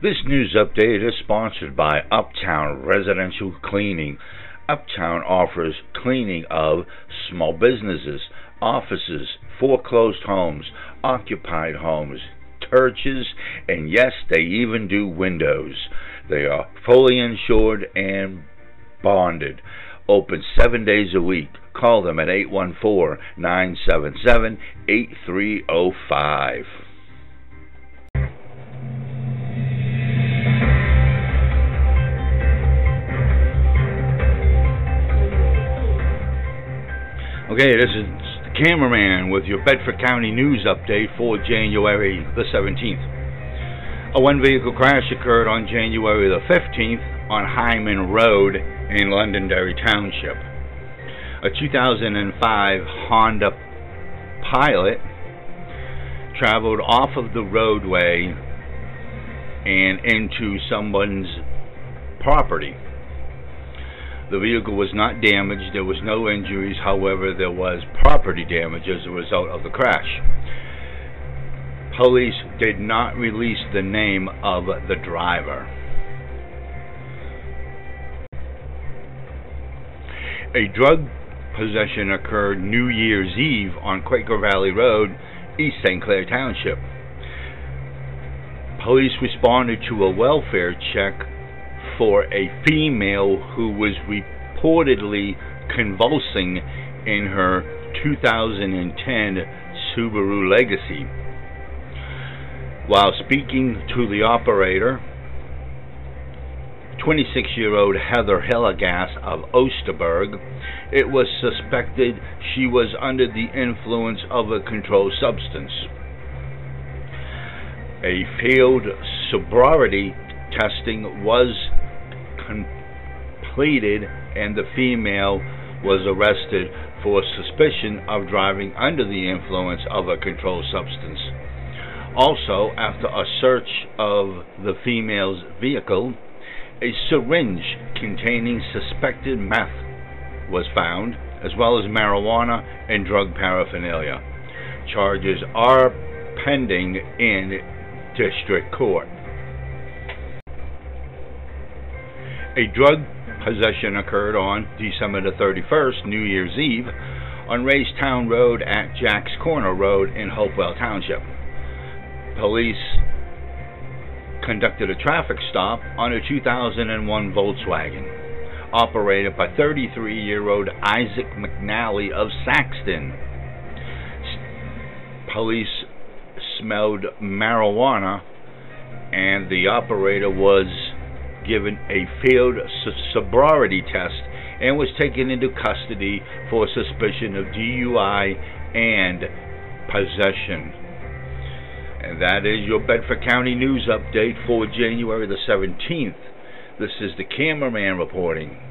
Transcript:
This news update is sponsored by Uptown Residential Cleaning. Uptown offers cleaning of small businesses, offices, foreclosed homes, occupied homes, churches, and yes, they even do windows. They are fully insured and bonded. Open seven days a week. Call them at 814 977 8305. Okay, this is the cameraman with your Bedford County news update for January the 17th. A one vehicle crash occurred on January the 15th on Hyndman Road in Londonderry Township. A 2005 Honda Pilot traveled off of the roadway and into someone's property. The vehicle was not damaged, there was no injuries, however, there was property damage as a result of the crash. Police did not release the name of the driver. A drug possession occurred New Year's Eve on Quaker Valley Road, East St. Clair Township. Police responded to a welfare check for a female who was reportedly convulsing in her 2010 Subaru Legacy. While speaking to the operator, 26 year old Heather Hillegas of Osterburg, it was suspected she was under the influence of a controlled substance. A failed sobriety testing was completed and the female was arrested for suspicion of driving under the influence of a controlled substance. Also, after a search of the female's vehicle, a syringe containing suspected meth was found, as well as marijuana and drug paraphernalia. Charges are pending in district court. A drug possession occurred on December the 31st, New Year's Eve, on Raystown Road at Jack's Corner Road in Hopewell Township. Police conducted a traffic stop on a 2001 Volkswagen operated by 33 year old Isaac McNally of Saxton. Police smelled marijuana and the operator was given a failed sobriety test and was taken into custody for suspicion of DUI and possession. And that is your Bedford County news update for January the 17th. This is the cameraman reporting.